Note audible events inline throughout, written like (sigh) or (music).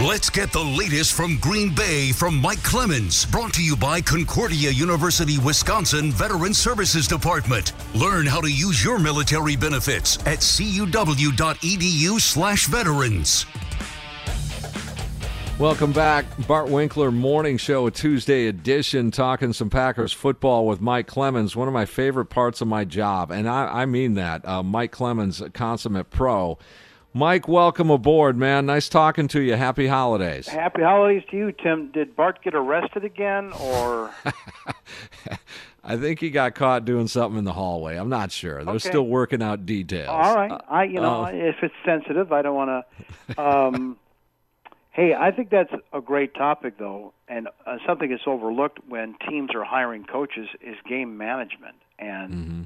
Let's get the latest from Green Bay from Mike Clemens. Brought to you by Concordia University, Wisconsin Veteran Services Department. Learn how to use your military benefits at cuw.edu slash veterans. Welcome back. Bart Winkler Morning Show, Tuesday edition, talking some Packers football with Mike Clemens, one of my favorite parts of my job. And I, I mean that. Uh, Mike Clemens, consummate pro. Mike, welcome aboard, man. Nice talking to you. Happy holidays. Happy holidays to you, Tim. Did Bart get arrested again, or? (laughs) I think he got caught doing something in the hallway. I'm not sure. They're Okay. still working out details. All right. I, you know, uh, if it's sensitive, I don't want to. (laughs) Um, hey, I think that's a great topic, though, and uh, something that's overlooked when teams are hiring coaches is game management and Mm-hmm.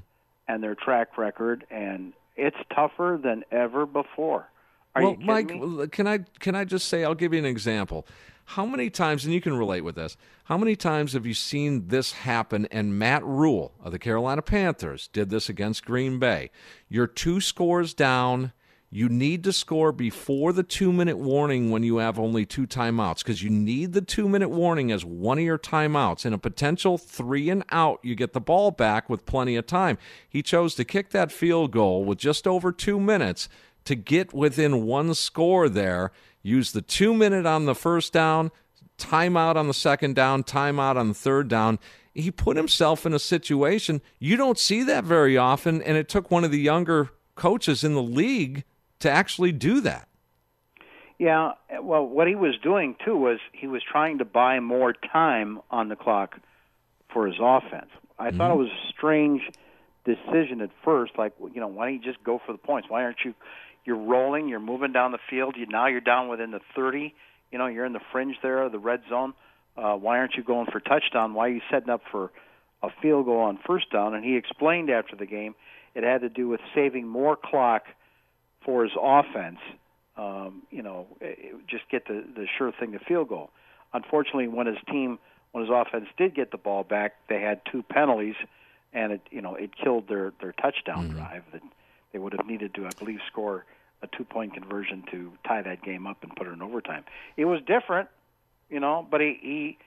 and their track record, and it's tougher than ever before. Are well, Mike, me? can I can I just say I'll give you an example. How many times, and you can relate with this, how many times have you seen this happen? And Matt Rhule of the Carolina Panthers did this against Green Bay. You're two scores down. You need to score before the two minute warning when you have only two timeouts because you need the two minute warning as one of your timeouts. In a potential three and out, you get the ball back with plenty of time. He chose to kick that field goal with just over two minutes to get within one score there. Use the two minute on the first down, timeout on the second down, timeout on the third down. He put himself in a situation you don't see that very often, and it took one of the younger coaches in the league to actually do that. Yeah, well, what he was doing too was he was trying to buy more time on the clock for his offense. I thought it was a strange decision at first. Like, you know, why don't you just go for the points? Why aren't you? You're rolling. You're moving down the field. You now you're down within the 30. You know, you're in the fringe there, of the red zone. Uh, why aren't you going for touchdown? Why are you setting up for a field goal on first down? And he explained after the game it had to do with saving more clock for his offense. Um, you know, it, it- just get the the sure thing, the field goal. Unfortunately, when his team, when his offense did get the ball back, they had two penalties, and it you know it killed their their touchdown drive. That they would have needed to, I believe, score a two point conversion to tie that game up and put it in overtime. It was different, you know, but he he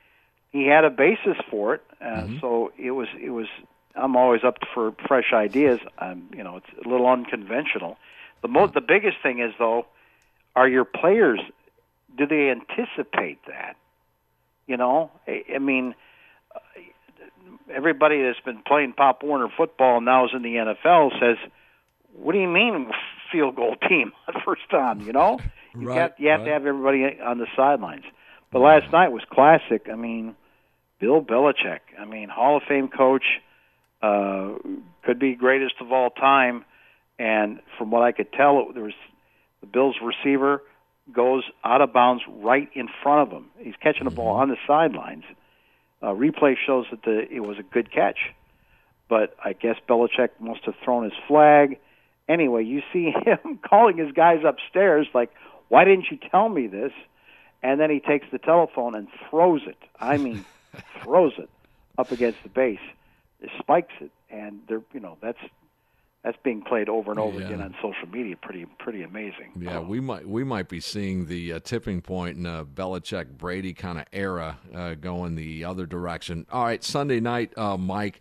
he had a basis for it, uh, so it was it was. I'm always up for fresh ideas. Um, you know, it's a little unconventional. The mo- the biggest thing is though, are your players do they anticipate that? You know, I, I mean, uh, everybody that's been playing Pop Warner football and now is in the NFL says, "What do you mean field goal team (laughs) first time?" You know, you Right, got you have right. to have everybody on the sidelines. But last night was classic. I mean, Bill Belichick. I mean, Hall of Fame coach, uh, could be greatest of all time. And from what I could tell, it, there was the Bills receiver goes out of bounds right in front of him. He's catching the ball on the sidelines. Uh, replay shows that the it was a good catch, but I guess Belichick must have thrown his flag. Anyway, you see (laughs) him calling his guys upstairs like, "Why didn't you tell me this?" And then he takes the telephone and throws it. I mean, (laughs) throws it up against the base, spikes it, and they're you know that's that's being played over and over Yeah. again on social media. Pretty pretty amazing. Yeah, we might we might be seeing the uh, tipping point in a Belichick Brady kind of era uh, going the other direction. All right, Sunday night, uh, Mike.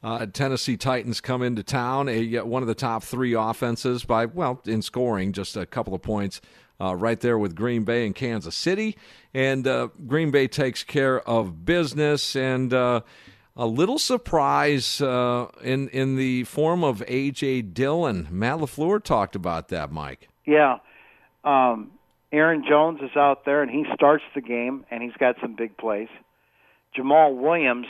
Uh, Tennessee Titans come into town, a, uh, one of the top three offenses by well in scoring, just a couple of points uh, right there with Green Bay and Kansas City, and uh, Green Bay takes care of business and. Uh, a little surprise uh, in in the form of AJ Dillon. Matt Lafleur talked about that, Mike. Yeah. Um, Aaron Jones is out there and he starts the game and he's got some big plays. Jamaal Williams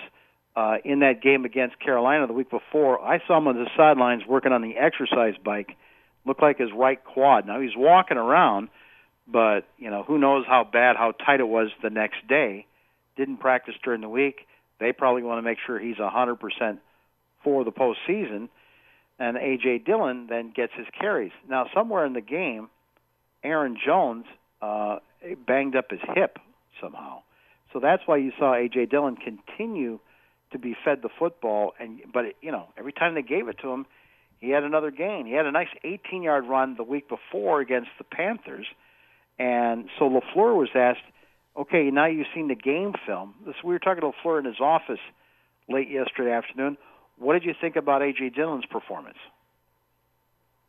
uh, in that game against Carolina the week before, I saw him on the sidelines working on the exercise bike. Looked like his right quad. Now he's walking around, but you know who knows how bad, how tight it was the next day. Didn't practice during the week. They probably want to make sure he's a hundred percent for the postseason. And AJ Dillon then gets his carries. Now somewhere in the game, Aaron Jones uh, banged up his hip somehow. So that's why you saw AJ Dillon continue to be fed the football. And but it, you know, every time they gave it to him, he had another gain. He had a nice 18-yard run the week before against the Panthers. And so Lafleur was asked, "Okay, now you've seen the game film." This we were talking to Lafleur in his office late yesterday afternoon. What did you think about AJ Dillon's performance?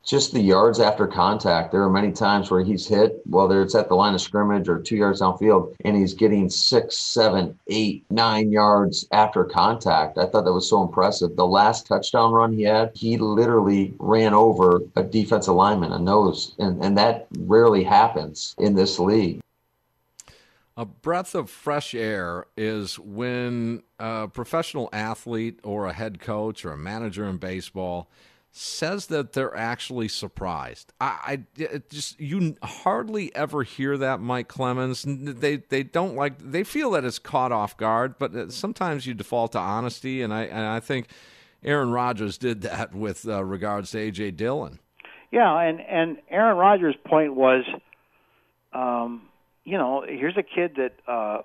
just the yards after contact. There are many times where he's hit, whether it's at the line of scrimmage or two yards downfield, and he's getting six, seven, eight, nine yards after contact. I thought that was so impressive. The last touchdown run he had, he literally ran over a defensive lineman, a nose, and, and that rarely happens in this league. A breath of fresh air is when a professional athlete or a head coach or a manager in baseball – says that they're actually surprised. I, I just you hardly ever hear that, Mike Clemens. They they don't like they feel that it's caught off guard, but uh, sometimes you default to honesty, and I and I think Aaron Rodgers did (laughs) that with uh, regards to AJ Dillon. Yeah, and and Aaron Rodgers' point was, um, you know, here's a kid that uh,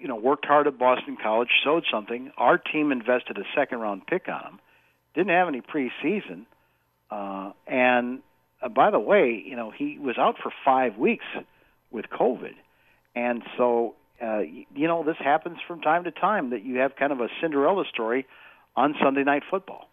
you know worked hard at Boston College, showed something. Our team invested a second round pick on him. Didn't have any preseason, uh, and uh, by the way, you know he was out for five weeks with COVID, and so uh, you know this happens from time to time that you have kind of a Cinderella story on Sunday Night Football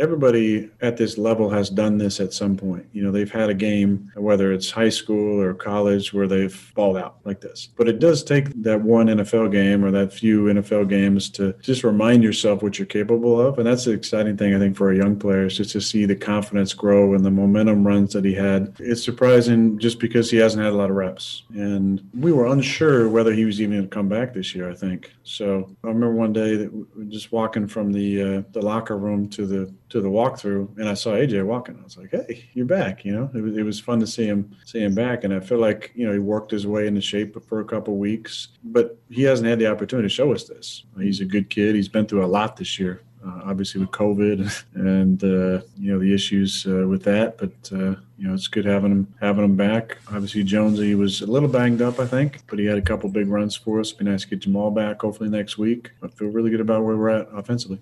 everybody at this level has done this at some point. You know, they've had a game, whether it's high school or college, where they've balled out like this. But it does take that one NFL game or that few NFL games to just remind yourself what you're capable of. And that's the exciting thing, I think, for a young player is just to see the confidence grow and the momentum runs that he had. It's surprising just because he hasn't had a lot of reps. And we were unsure whether he was even going to come back this year, I think. So I remember one day that we just walking from the uh, the locker room to the to the walkthrough and I saw AJ walking. I was like, "Hey, you're back!" You know, it was, it was fun to see him see him back, and I feel like you know he worked his way into shape for a couple weeks, but he hasn't had the opportunity to show us this. He's a good kid. He's been through a lot this year. Uh, obviously with COVID (laughs) and uh, you know the issues uh, with that, but uh, you know it's good having him having him back. Obviously Jonesy was a little banged up, I think, but he had a couple big runs for us. Be nice to get Jamaal back hopefully next week. I feel really good about where we're at offensively.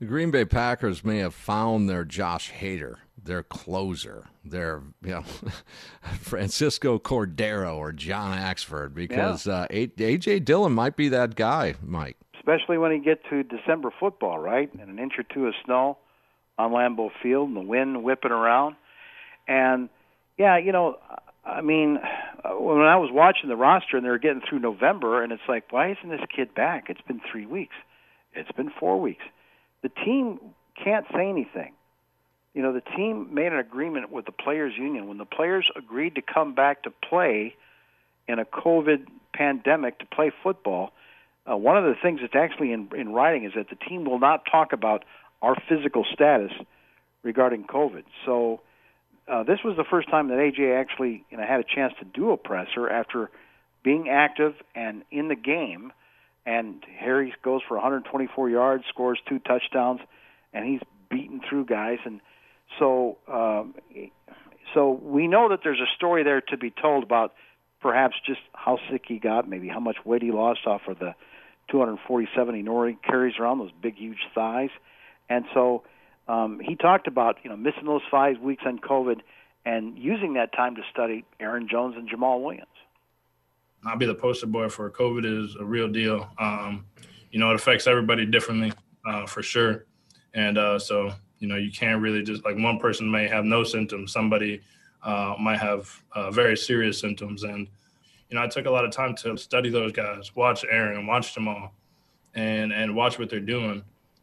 The Green Bay Packers may have found their Josh Hader, their closer, their you know (laughs) Francisco Cordero or John Axford, because yeah. uh, AJ Dillon might be that guy, Mike. Especially when you get to December football, right? And an inch or two of snow on Lambeau Field, and the wind whipping around, and yeah, you know, I mean, uh, when I was watching the roster and they were getting through November, and it's like, why isn't this kid back? It's been three weeks. It's been four weeks the team can't say anything. You know, the team made an agreement with the players' union. When the players agreed to come back to play in a COVID pandemic to play football, uh, one of the things that's actually in, in writing is that the team will not talk about our physical status regarding COVID. So uh, this was the first time that AJ actually you know, had a chance to do a presser after being active and in the game and Harry goes for 124 yards, scores two touchdowns, and he's beating through guys. And so, um, so we know that there's a story there to be told about perhaps just how sick he got, maybe how much weight he lost off of the 247 he carries around, those big, huge thighs. And so um, he talked about you know missing those five weeks on COVID and using that time to study Aaron Jones and Jamaal Williams. I'll be the poster boy for COVID is a real deal. Um, you know, it affects everybody differently uh, for sure. And uh, so, you know, you can't really just like one person may have no symptoms, somebody uh, might have uh, very serious symptoms. And, you know, I took a lot of time to study those guys, watch Aaron, watch them all, and, and watch what they're doing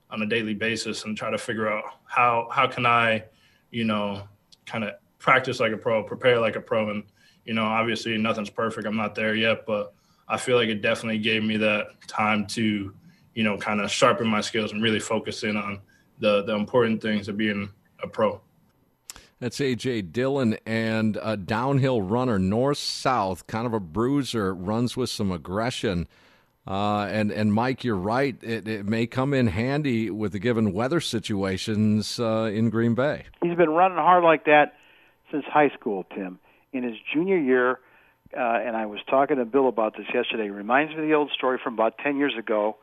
on a daily basis and try to figure out how, how can I, you know, kind of practice like a pro, prepare like a pro, and You know, obviously nothing's perfect. I'm not there yet, but I feel like it definitely gave me that time to, you know, kind of sharpen my skills and really focus in on the the important things of being a pro. That's AJ Dillon and a downhill runner, north south, kind of a bruiser, runs with some aggression. Uh, and and Mike, you're right. It, it, may come in handy with the given weather situations uh, in Green Bay. He's been running hard like that since high school, Tim. In his junior year, uh, and I was talking to Bill about this yesterday. It reminds me of the old story from about ten years ago.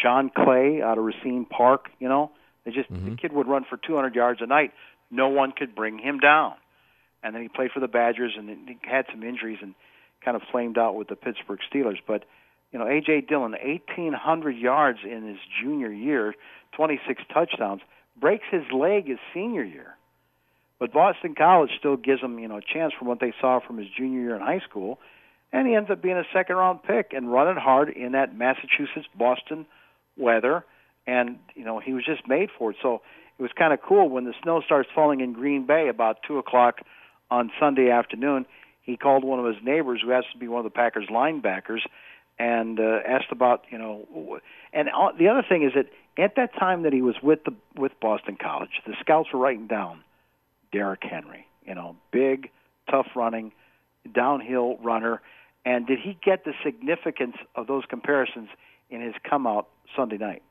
John Clay out of Racine Park. You know, they just mm-hmm. the kid would run for 200 yards a night. No one could bring him down. And then he played for the Badgers and he had some injuries and kind of flamed out with the Pittsburgh Steelers. But you know, AJ Dillon, 1,800 yards in his junior year, 26 touchdowns, breaks his leg his senior year. But Boston College still gives him, you know, a chance from what they saw from his junior year in high school, and he ends up being a second round pick and running hard in that Massachusetts Boston weather, and you know he was just made for it. So it was kind of cool when the snow starts falling in Green Bay about two o'clock on Sunday afternoon. He called one of his neighbors, who happens to be one of the Packers linebackers, and uh, asked about you know and the other thing is that at that time that he was with the with Boston College the scouts were writing down Derrick Henry you know big tough running downhill runner. And did he get the significance of those comparisons in his come out Sunday night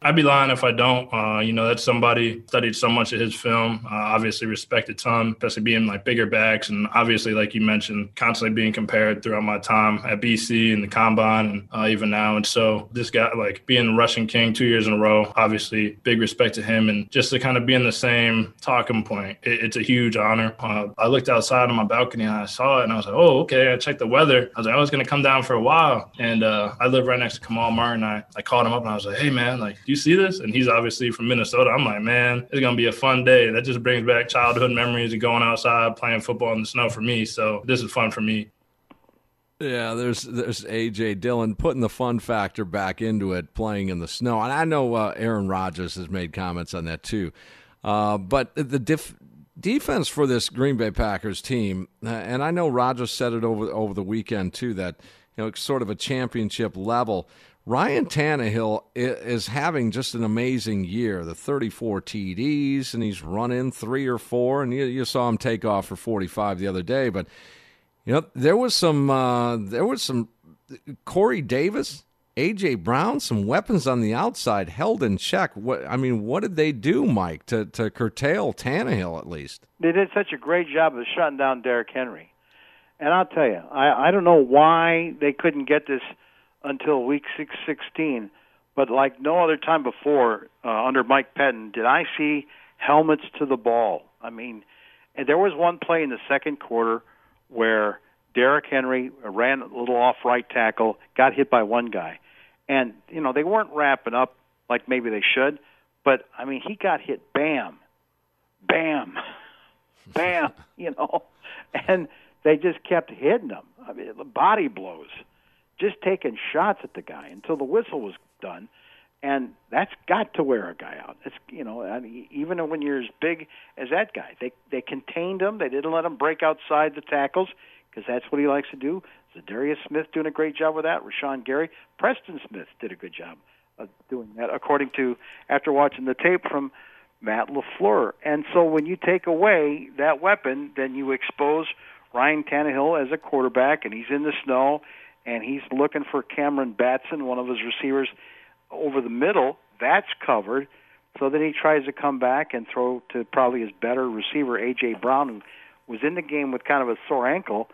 I'd be lying if I don't. Uh, you know, that's somebody studied so much of his film. Uh, obviously, respect a ton, especially being like bigger backs, and obviously, like you mentioned, constantly being compared throughout my time at BC and the combine, and uh, even now. And so, this guy, like being the Rushing King two years in a row, obviously, big respect to him, and just to kind of be in the same talking point, it, it's a huge honor. Uh, I looked outside on my balcony and I saw it, and I was like, oh, okay. I checked the weather. I was like, I was gonna come down for a while, and uh, I live right next to Kamal Martin. I, I called him up and I was like, hey man, like you see this? And he's obviously from Minnesota. I'm like, man, it's gonna be a fun day. That just brings back childhood memories of going outside playing football in the snow for me. So this is fun for me. Yeah, there's there's AJ Dillon putting the fun factor back into it, playing in the snow, and I know uh, Aaron Rodgers has made comments on that too. Uh, but the defense for this Green Bay Packers team, uh, and I know Rodgers said it over over the weekend too, that you know it's sort of a championship level. Ryan Tannehill is having just an amazing year. The 34 TDs, and he's running three or four, and you, you saw him take off for 45 the other day. But you know, there was some, uh, there was some Corey Davis, AJ Brown, some weapons on the outside held in check. What I mean, what did they do, Mike, to to curtail Tannehill at least? They did such a great job of shutting down Derrick Henry, and I'll tell you, I I don't know why they couldn't get this until week six sixteen. But like no other time before uh, under Mike Pettine, did I see helmets to the ball. I mean, and there was one play in the second quarter where Derrick Henry ran a little off right tackle, got hit by one guy, and you know they weren't wrapping up like maybe they should, but I mean he got hit, bam, bam, (laughs) bam, (laughs) you know, and they just kept hitting him. I mean, the body blows just taking shots at the guy until the whistle was done, and that's got to wear a guy out. It's you know, I mean, even when you're as big as that guy, they they contained him. They didn't let him break outside the tackles because that's what he likes to do. Darius Smith doing a great job with that. Rashan Gary, Preston Smith did a good job of doing that, according to after watching the tape from Matt LaFleur. And so when you take away that weapon, then you expose Ryan Tannehill as a quarterback, and he's in the snow and he's looking for Cameron Batson, one of his receivers, over the middle. That's covered. So then he tries to come back and throw to probably his better receiver, A.J. Brown, who was in the game with kind of a sore ankle,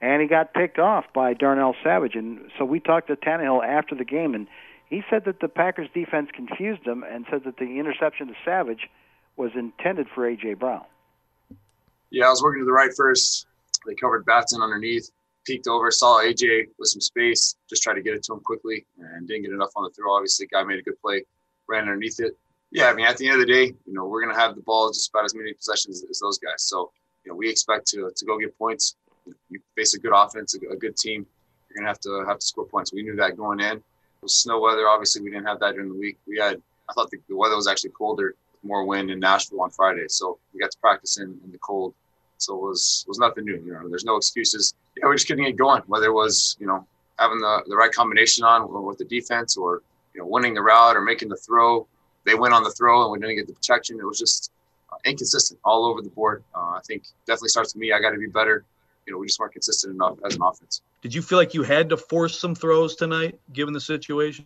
and he got picked off by Darnell Savage. And so we talked to Tannehill after the game, and he said that the Packers defense confused him and said that the interception to Savage was intended for A.J. Brown. Yeah, I was working to the right first. They covered Batson underneath peeked over, saw AJ with some space, just tried to get it to him quickly and didn't get enough on the throw. Obviously, guy made a good play, ran underneath it. Yeah, I mean, at the end of the day, you know, we're going to have the ball just about as many possessions as those guys. So, you know, we expect to, to go get points. You face a good offense, a, good team, you're going to have to have to score points. We knew that going in. It was snow weather. Obviously, we didn't have that during the week. We had, I thought the, the weather was actually colder, more wind in Nashville on Friday. So we got to practice in, in the cold So it was was nothing new. You know, there's no excuses. Yeah, we're just getting it going. Whether it was you know having the, the right combination on with the defense, or you know winning the route or making the throw. They went on the throw and we didn't get the protection. It was just uh, inconsistent all over the board. Uh, I think definitely starts with me. I got to be better. You know, we just weren't consistent enough as an offense. Did you feel like you had to force some throws tonight, given the situation?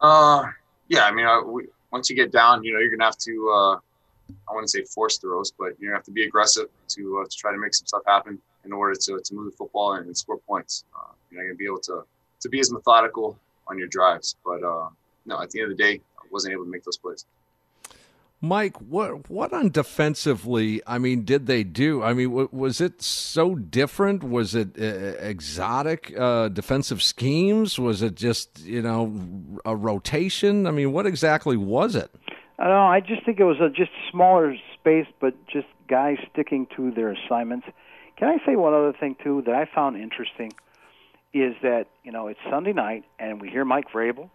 Uh, yeah. I mean, I, we, once you get down, you know, you're gonna have to. I wouldn't say force throws, but you're have to be aggressive to uh, to try to make some stuff happen in order to, to move the football and, and score points. Uh, you're not gonna be able to to be as methodical on your drives. But uh, no, at the end of the day, I wasn't able to make those plays. Mike, what what on defensively? I mean, did they do? I mean, w- was it so different? Was it uh, exotic uh, defensive schemes? Was it just you know a rotation? I mean, what exactly was it? I don't know. I just think it was a just smaller space, but just guys sticking to their assignments. Can I say one other thing too that I found interesting? Is that you know it's Sunday night and we hear Mike Vrabel,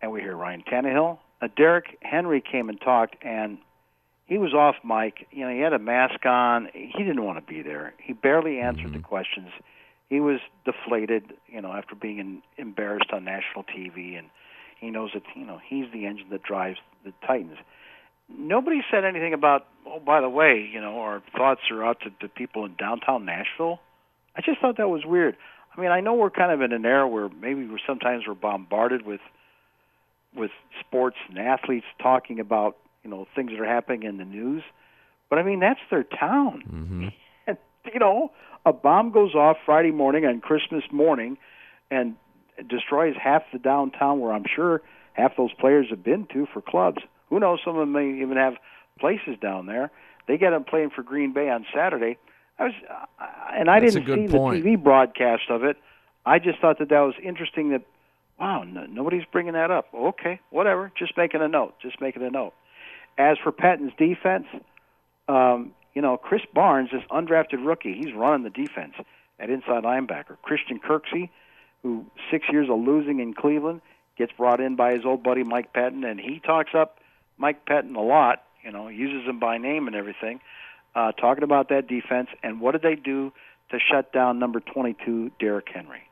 and we hear Ryan Tannehill, uh, Derrick Henry came and talked, and he was off mic. You know, he had a mask on. He didn't want to be there. He barely answered mm-hmm. the questions. He was deflated, you know, after being in, embarrassed on national TV, and he knows that you know he's the engine that drives the Titans. Nobody said anything about, oh, by the way, you know, our thoughts are out to the people in downtown Nashville. I just thought that was weird. I mean, I know we're kind of in an era where maybe we're sometimes we're bombarded with with sports and athletes talking about you know things that are happening in the news, but I mean that's their town. Mm-hmm. (laughs) And you know, a bomb goes off Friday morning on Christmas morning, and destroys half the downtown where I'm sure half those players have been to for clubs. Who knows? Some of them may even have places down there. They get them playing for Green Bay on Saturday. I was, and I That's didn't see point. the TV broadcast of it. I just thought that that was interesting that Wow, no, nobody's bringing that up. Okay, whatever. Just making a note. Just making a note. As for Pettine's defense, um, you know, Krys Barnes, this undrafted rookie, he's running the defense at inside linebacker. Christian Kirksey, who six years of losing in Cleveland, gets brought in by his old buddy Mike Pettine, and he talks up Mike Pettine a lot. You know, uses him by name and everything, uh, talking about that defense. And what did they do to shut down number 22, Derrick Henry?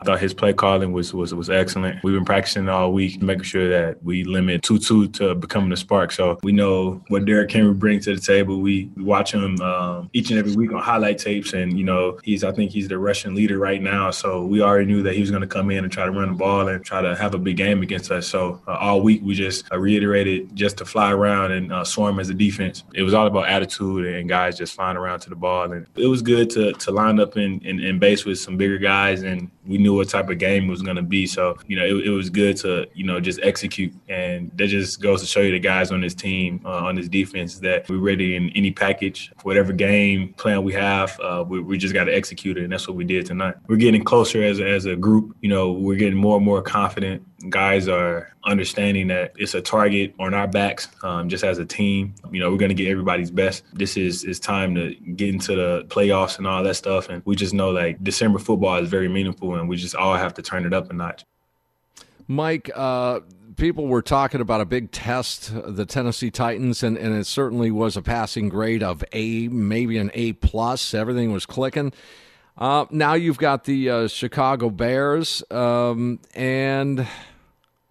I thought his play calling was was was excellent. We've been practicing all week, making sure that we limit Tutu to becoming a spark. So we know what Derrick Henry brings to the table. We, we watch him um, each and every week on highlight tapes, and you know he's I think he's the Russian leader right now. So we already knew that he was going to come in and try to run the ball and try to have a big game against us. So uh, all week we just uh, reiterated just to fly around and uh, swarm as a defense. It was all about attitude and guys just flying around to the ball, and it was good to to line up in, in, in base with some bigger guys and we knew what type of game was going to be. So, you know, it, it, was good to, you know, just execute. And that just goes to show you the guys on this team, uh, on this defense, that we're ready in any package, whatever game plan we have, uh, we, we, just got to execute it. And that's what we did tonight. We're getting closer as as a group. You know, we're getting more and more confident. Guys are understanding that it's a target on our backs um, just as a team. You know, we're going to get everybody's best. This is, is time to get into the playoffs and all that stuff. And we just know like December football is very meaningful and we just all have to turn it up a notch. Mike, uh, people were talking about a big test, the Tennessee Titans, and, and it certainly was a passing grade of A, maybe an A plus. Everything was clicking. Uh, now you've got the uh, Chicago Bears, um, and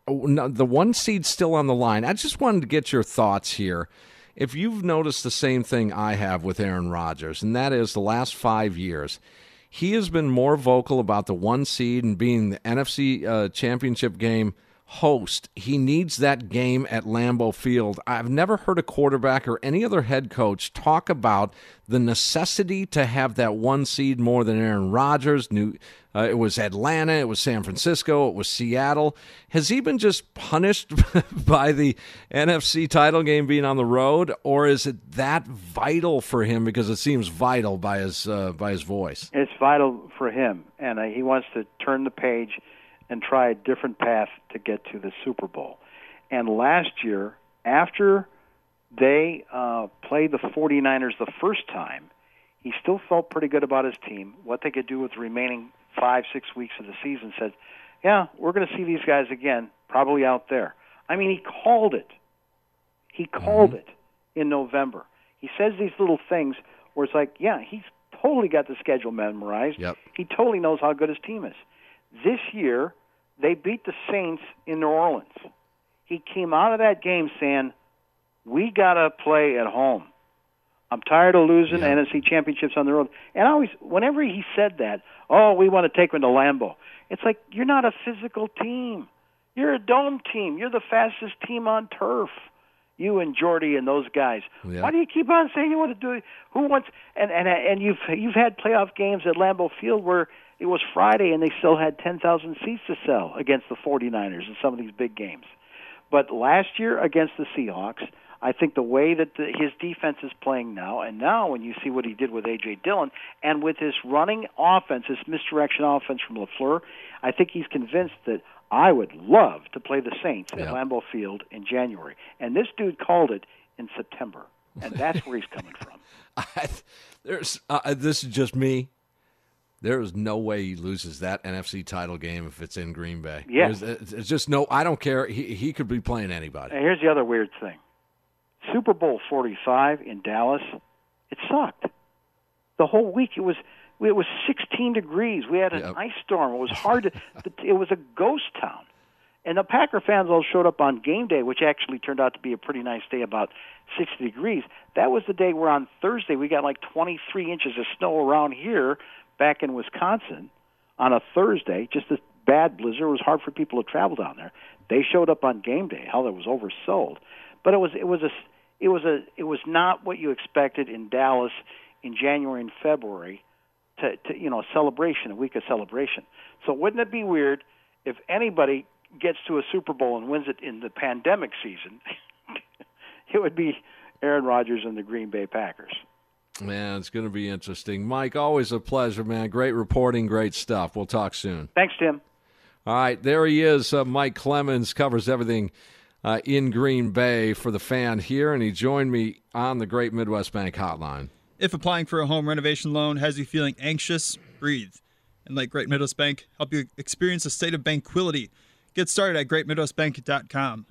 oh, the one seed still on the line. I just wanted to get your thoughts here. If you've noticed the same thing I have with Aaron Rodgers, and that is the last five years – he has been more vocal about the one seed and being the NFC uh, championship game host. He needs that game at Lambeau Field. I've never heard a quarterback or any other head coach talk about the necessity to have that one seed more than Aaron Rodgers. New, uh, it was Atlanta, it was San Francisco, it was Seattle. Has he been just punished (laughs) by the NFC title game being on the road, or is it that vital for him because it seems vital by his uh, by his voice? It's vital for him, and uh, he wants to turn the page and try a different path to get to the Super Bowl. And last year, after they uh, played the 49ers the first time, he still felt pretty good about his team, what they could do with the remaining five, six weeks of the season. Said, yeah, we're going to see these guys again, probably out there. I mean, he called it. He called mm-hmm. it in November. He says these little things where it's like, yeah, he's totally got the schedule memorized. Yep. He totally knows how good his team is. This year, they beat the Saints in New Orleans. He came out of that game saying, "We got to play at home. I'm tired of losing Yeah. NFC championships on the road." And I always, whenever he said that, "Oh, we want to take them to Lambeau," it's like you're not a physical team. You're a dome team. You're the fastest team on turf. You and Jordy and those guys. Yeah. Why do you keep on saying you want to do it? Who wants? And and and you've you've had playoff games at Lambeau Field where it was Friday and they still had 10,000 seats to sell against the 49ers in some of these big games. But last year against the Seahawks, I think the way that the, his defense is playing now, and now when you see what he did with A.J. Dillon, and with his running offense, this misdirection offense from LaFleur, I think he's convinced that I would love to play the Saints Yeah. at Lambeau Field in January. And this dude called it in September. And that's where he's coming from. (laughs) I, there's uh, this is just me. There is no way he loses that NFC title game if it's in Green Bay. Yeah. There's- it's it's just no. I don't care. He he could be playing anybody. And here's the other weird thing Super Bowl 45 in Dallas, it sucked. The whole week it was it was 16 degrees. We had an Yep. ice storm. It was hard to. (laughs) it was a ghost town. And the Packer fans all showed up on game day, which actually turned out to be a pretty nice day, about 60 degrees. That was the day where on Thursday we got like 23 inches of snow around here back in Wisconsin on a Thursday. Just a bad blizzard. It was hard for people to travel down there. They showed up on game day. Hell, it was oversold. But it was it was a it was a it was not what you expected in Dallas in January and February to, to you know a celebration, a week of celebration. So wouldn't it be weird if anybody gets to a Super Bowl and wins it in the pandemic season? (laughs) it would be Aaron Rodgers and the Green Bay Packers. Man, it's going to be interesting. Mike, always a pleasure, man. Great reporting, great stuff. We'll talk soon. Thanks, Tim. All right, there he is. Uh, Mike Clemens covers everything uh, in Green Bay for the fan here, and he joined me on the Great Midwest Bank Hotline. If applying for a home renovation loan has you feeling anxious, breathe. And let Great Midwest Bank help you experience a state of tranquility. Get started at greatmidwestbank.com.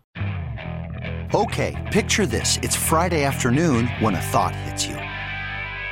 Okay, picture this. It's Friday afternoon when a thought hits you.